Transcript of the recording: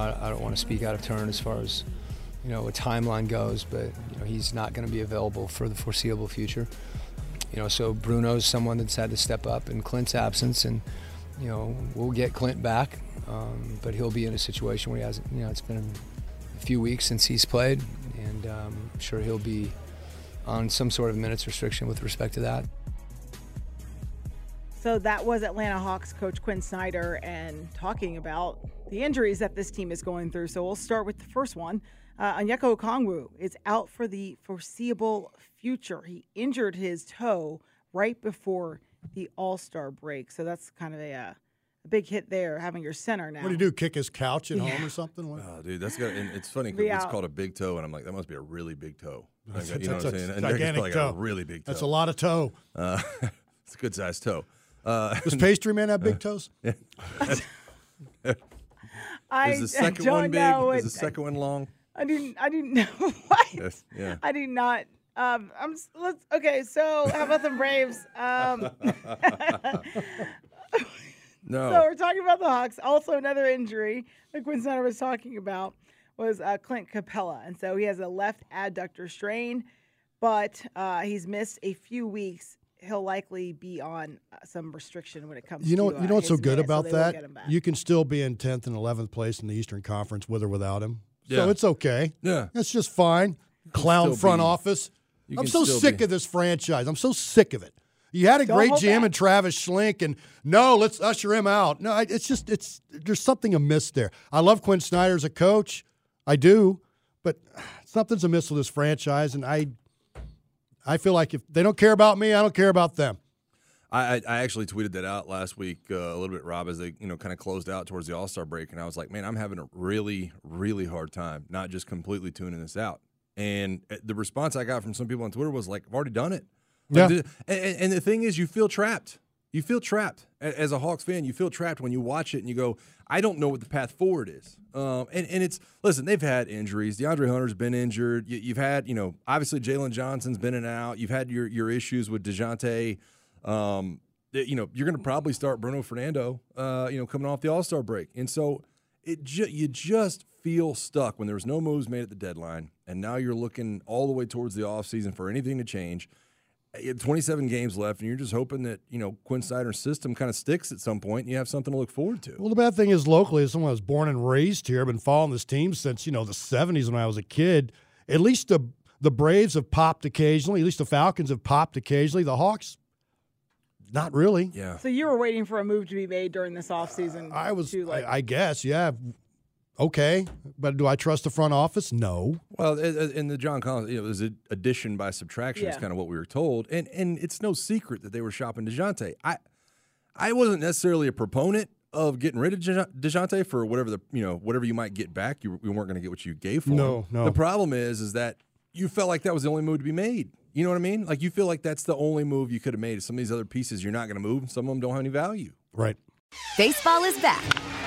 I, I don't want to speak out of turn as far as you know a timeline goes, but you know he's not going to be available for the foreseeable future. You know, so Bruno's someone that's had to step up in Clint's absence, and you know we'll get Clint back, um, but he'll be in a situation where he hasn't. You know, it's been a few weeks since he's played, and um, I'm sure he'll be on some sort of minutes restriction with respect to that. So that was Atlanta Hawks coach Quin Snyder and talking about the injuries that this team is going through. So we'll start with the first one. Uh, Onyeka Okongwu is out for the foreseeable future. He injured his toe right before the All Star break. So that's kind of a, uh, a big hit there, having your center now. What do you do? Kick his couch at home or something? What? Oh, dude, that's got. And it's funny because it's out. called a big toe, and I'm like, that must be a really big toe. Like, That's- you know that's what I'm a saying? And Nick is gigantic like toe. A really big toe. That's a lot of toe. Uh, it's a good sized toe. Uh, Does pastry man have big toes? I, is the I second don't one big? know. Is the It- second one long? I didn't. I didn't know what. Yes, yeah. I do not. Um, I'm. Let's. Okay. So how about the Braves? Um, No. So we're talking about the Hawks. Also, another injury that Quin Snyder was talking about was uh, Clint Capela, and so he has a left adductor strain, but uh, he's missed a few weeks. He'll likely be on uh, some restriction when it comes. You know, to, uh, you know what's so good minutes, so about they will that? get him back. You can still be in tenth and eleventh place in the Eastern Conference with or without him. Yeah. So it's okay. Yeah. That's just fine. Clown front be- office. you I'm so sick be- of this franchise. I'm so sick of it. You had a Don't great hold GM back. in Travis Schlenk, and no, let's usher him out. No, it's just it's there's something amiss there. I love Quin Snyder as a coach, I do, but something's amiss with this franchise, and I I feel like if they don't care about me, I don't care about them. I, I actually tweeted that out last week uh, a little bit, Rob, as they you know kind of closed out towards the All Star break, and I was like, man, I'm having a really really hard time not just completely tuning this out. And uh, the response I got from some people on Twitter was like, I've already done it. Like, Yeah. and, and the thing is, you feel trapped. You feel trapped as a Hawks fan. You feel trapped when you watch it and you go, I don't know what the path forward is. Um, and and it's listen, they've had injuries. DeAndre Hunter's been injured. You, you've had you know obviously Jalen Johnson's been in and out. You've had your your issues with Dejounte. Um, you know you're going to probably start Bruno Fernando. Uh, you know coming off the All Star break, and so it ju- you just feel stuck when there was no moves made at the deadline, and now you're looking all the way towards the offseason for anything to change. You have 27 games left, and you're just hoping that you know Quin Snyder's system kind of sticks at some point, and you have something to look forward to. Well, the bad thing is locally, as someone who was born and raised here, I've been following this team since you know the '70s when I was a kid. At least the the Braves have popped occasionally. At least the Falcons have popped occasionally. The Hawks, not really. Yeah. So you were waiting for a move to be made during this offseason. I was, to, like, I, I guess, yeah. Okay, but do I trust the front office? No. Well, i- i- in the John Collins, you know, it was a- addition by subtraction. Is kind of what we were told, and and it's no secret that they were shopping Dejounte. I I wasn't necessarily a proponent of getting rid of Dejo- Dejounte for whatever the you know whatever you might get back. You, you weren't going to get what you gave for No, him. no. The problem is, is that you felt like that was the only move to be made. You know what I mean? Like you feel like that's the only move you could have made. Some of these other pieces you're not going to move. Some of them don't have any value. Right. Baseball is back,